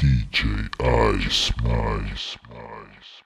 DJ Ice Mice Mice.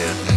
yeah.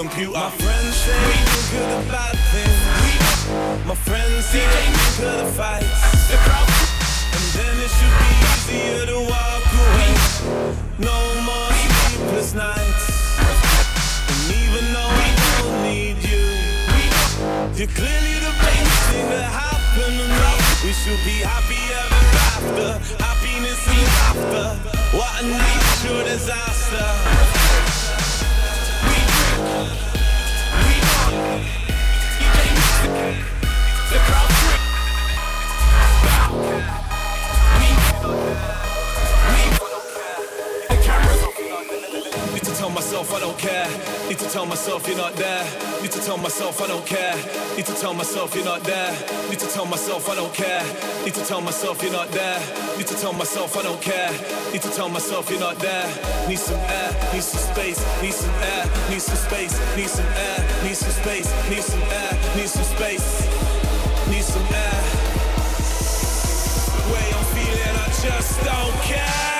computer. My friends say we do good and bad things. We, my friends say they good at fights. And then it should be easier to walk away. No more sleepless nights. And even though we don't need you, you're clearly the best thing that happened to me. We should be happy ever after. Happiness is after. What a natural disaster. myself I don't care. Need to tell myself you're not there. Need to tell myself I don't care. Need to tell myself you're not there. Need to tell myself I don't care. Need to tell myself you're not there. Need to tell myself I don't care. Need to tell myself you're not there. Need some air, need some space, need some air, need some space, need some air, need some space, need some air, need some space, need some air. The way I'm feeling, I just don't care.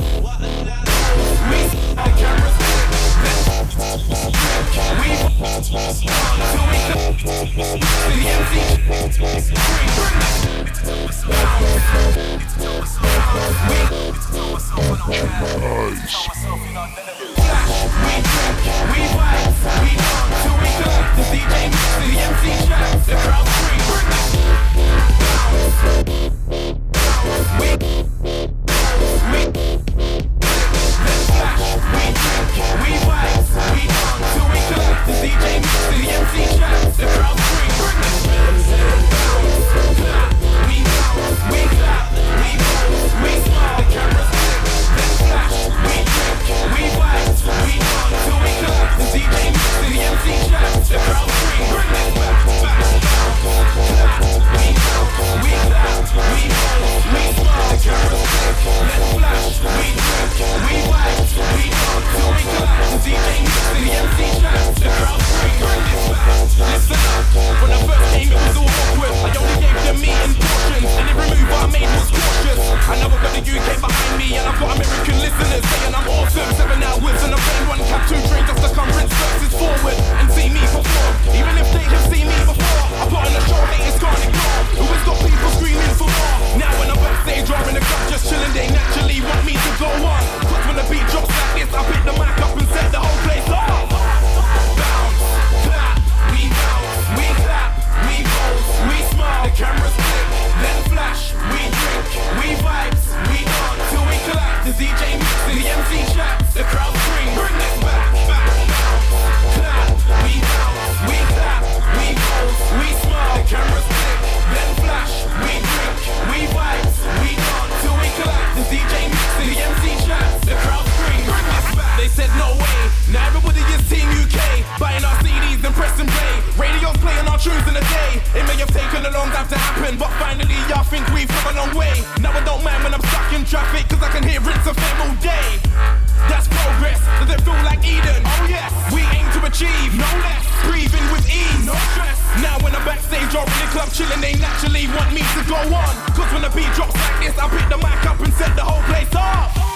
We rock, we rock, till we done The DJ mix the MC track The crowd Choosing in a day. It may have taken a long time to happen, but finally I think we've come a long way. Now I don't mind when I'm stuck in traffic, cause I can hear Rinse FM all day. That's progress, does it feel like Eden? Oh yes, we aim to achieve, no less. Breathing with ease, no stress. Now when I'm backstage or in the club chilling, they naturally want me to go on. Cause when the beat drops like this, I pick the mic up and set the whole place off.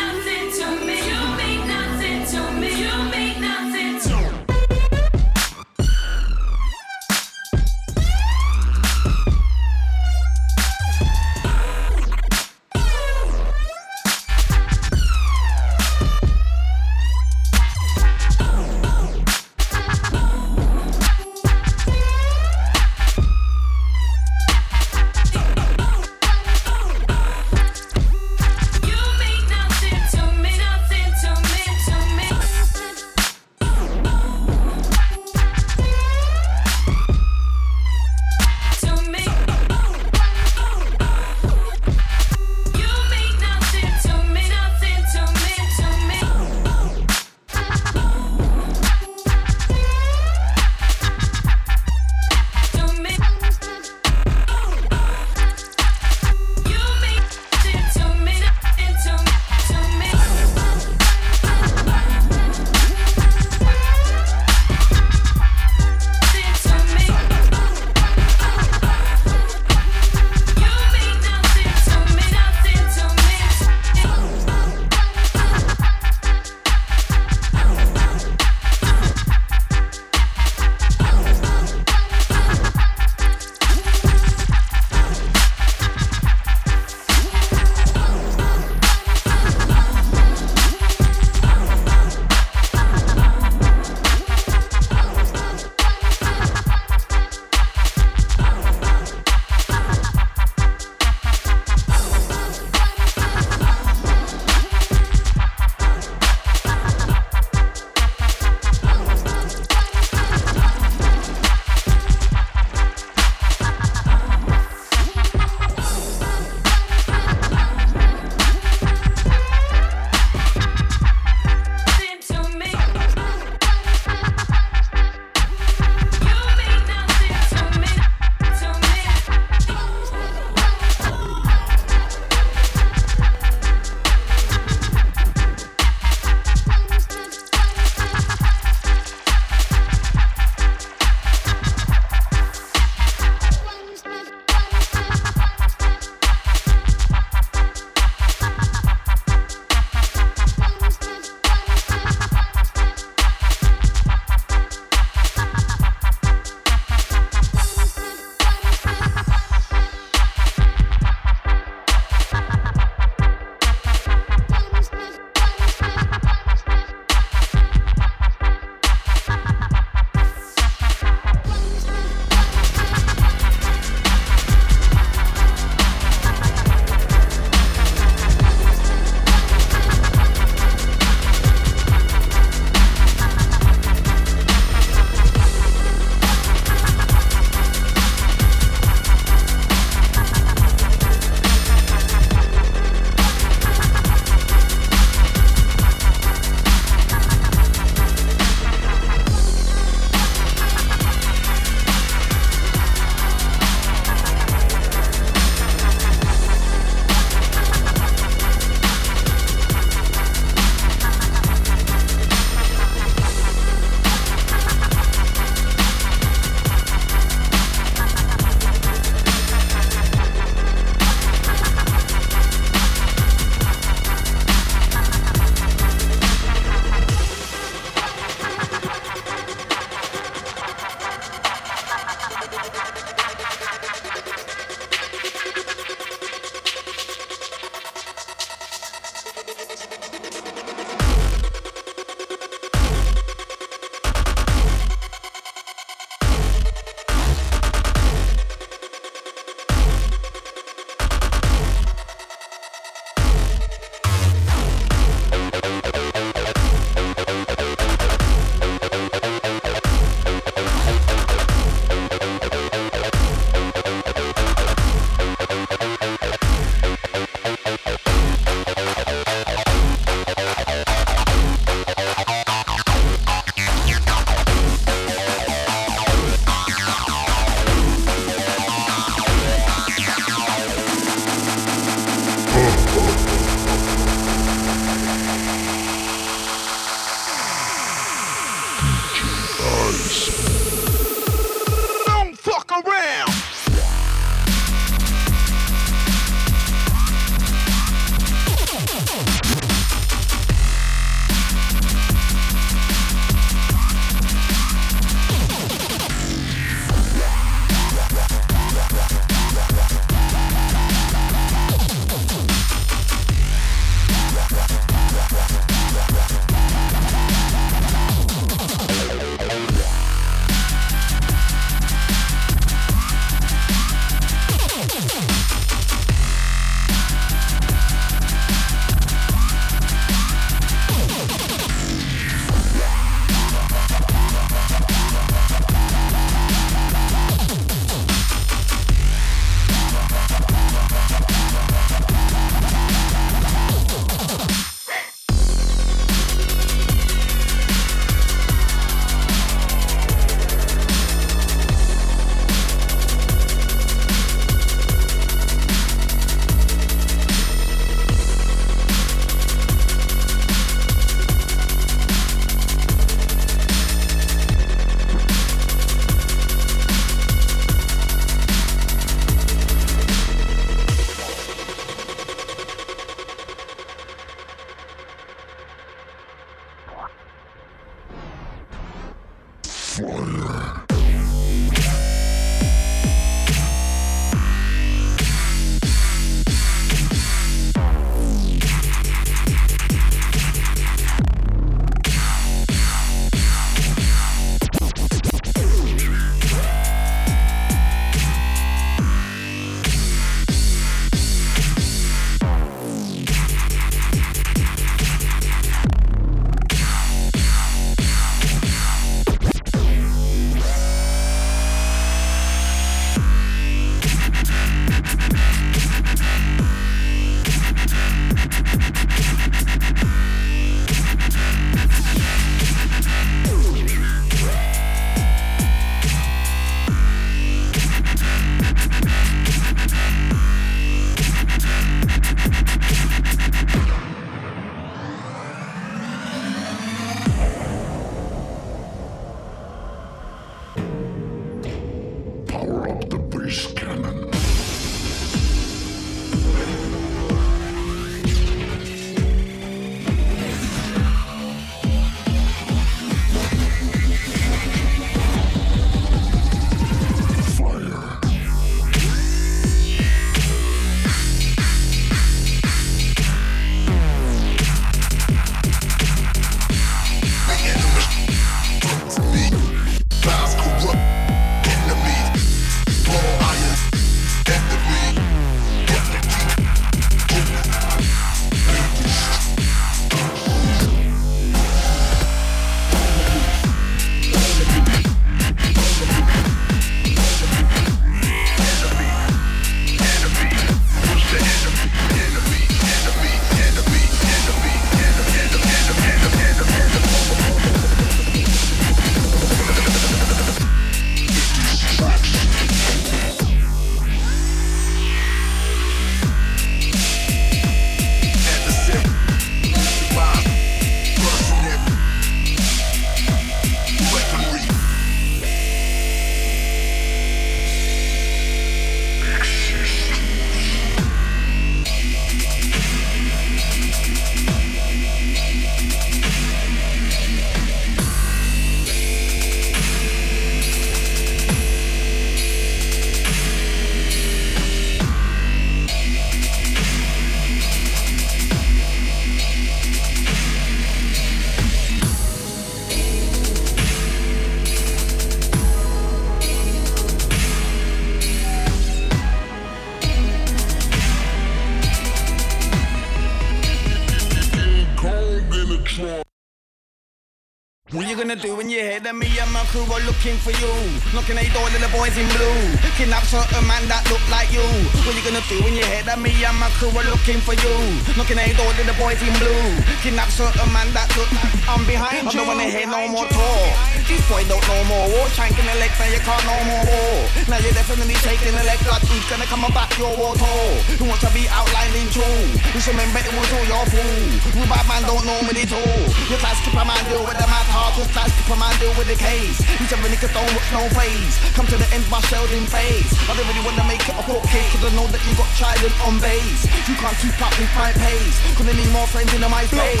Crew are looking for you? Knocking at door the boys in blue. Kidnap certain man that look like you. What you gonna do when you hear that me and my crew are looking for you? Knocking at your door to the boys in blue. Kidnap certain man that look like I'm behind you. I don't wanna hear no more talk. These boys don't know more war. Shanking the legs now you can't no more war. Now you're definitely shaking the leg like who's gonna come back your war tour? Who wants to be outlined in true? Just remember it was all your fool. Who bad man don't know me at all. Your class keep a man deal with the matter. Just class keep a man deal with the case. Each of niggas don't watch no phase. Come to the end by sheldon phase. I don't really wanna make it a court case. Cause I know that you got children on base. You can't keep up with my pace. Couldn't need more friends in my space.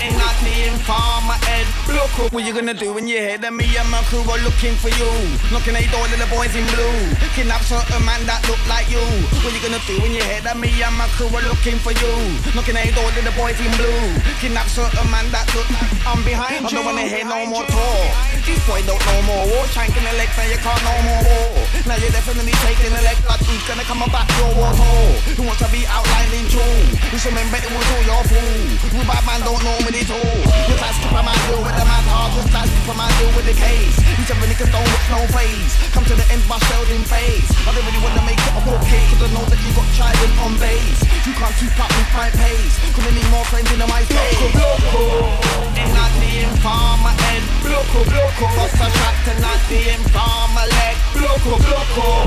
Ain't not the informer Ed Bloco. What you gonna do when you hear that me and my crew are looking for you? Knocking at your door to the boys in blue. Kidnap certain man that look like you. What you gonna do when you hear that me and my crew are looking for you? Knocking at your door to the boys in blue. Kidnap certain man that look like I'm behind you. I don't wanna hear no more talk. These boys don't know more war. Shanking the legs now you can't no more war. Now you're definitely taking the leg like who's gonna come back your war tour? Who wants to be outlined in true? Just remember it was all your fool. Who bad man don't know me at all. Ask if a man deal with the man hard. Just if a man deal with the case. Each of the niggas don't watch no phase. Come to the end by sheldon phase. I don't really wanna make it a whole case. Cause I know that you got children on base. You can't keep up with my pace. Couldn't need more friends in my space. Ain't not the informer Ed Bloco Bloco Bust a shot to not the informer leg Bloco Bloco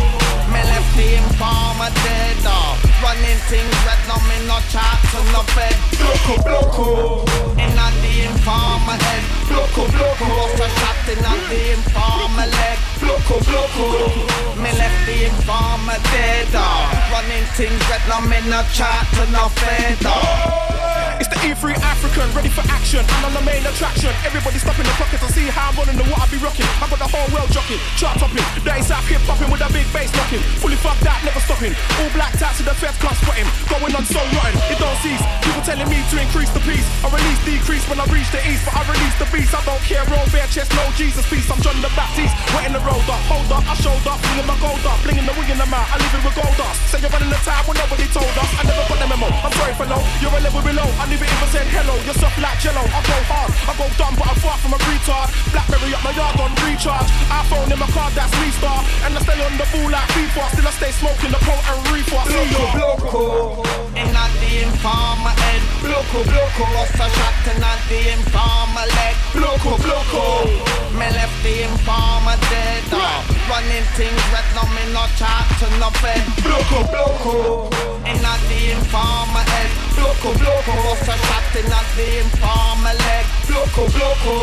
Me left the informer dead off. Running things that no me no chat to no bed. Bloco Bloco Ain't not the informer Ed Bloco Bloco Bust a shot to not the informer leg. Bloco Bloco Me left the informer dead off. Running things that no me no chat to no bed off It's the E3 African, ready for action. I'm on the main attraction. Everybody stopping the pocket to see how I'm running and what I be rocking. I got the whole world jockeying, chart topping. Is South hip popping with a big bass knocking. Fully fucked that, never stopping. All black tats to the feds can't spot him. Going on so rotten, it don't cease. People telling me to increase the peace. I release decrease when I reach the east, but I release the beast. I don't care, roll bare chest, no Jesus peace. I'm John the Baptist, wet in the road up, hold up, I showed up, flinging my gold up, blinging the wing in the mouth. I live it with gold dust. Say you're running the time when nobody told us. I never got the memo. I'm sorry for no, you're a level below. I never even said hello. You're soft like jello. I go hard, I go dumb, but I'm far from a retard. Blackberry up my yard on recharge. iPhone in my car, that's me star. And I stay on the ball like FIFA. Still I stay smoking the pro and reefer. I see you. Bloco, in the informer head. Bloco, bloco, lost a shot in the informer leg. Bloco, bloco, me left the informer dead. Uh, running things red, no me no chat to no bed. Bloco, bloco, in the informer head. Bloco, bloco, lost a shot in the informer leg. Bloco, bloco,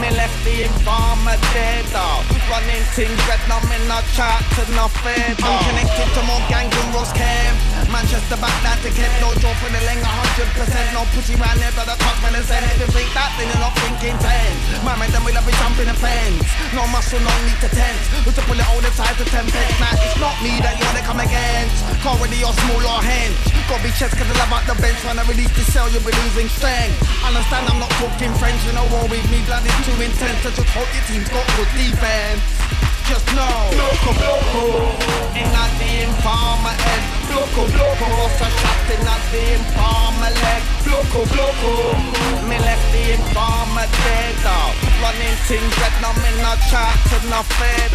me left the informer dead. Uh, running things red, no me no chat to no bed. I'm connected to more gang than Ross Cam. Manchester back that to get no job for the a hundred percent. No pussy round there, but the talk man is saying if you think that, then you're not thinking ten. My man, then we love it jumping the fence. No muscle, no need to tense. We to pull it all the time to ten pence. Man, it's not me that you wanna come against. Ready or small or hench. Gotta be chest cause I love out the bench. When I release the cell, you'll be losing strength. Understand I'm not talking French, you know war with me, blood is too intense. I just hope your team's got good defense. Just know, loco, loco, in the informer head. Bloco, bloco, lost a shot in the informer leg. Bloco, bloco, me left the informer dead. Uh, running things red, no me no chat to no fed.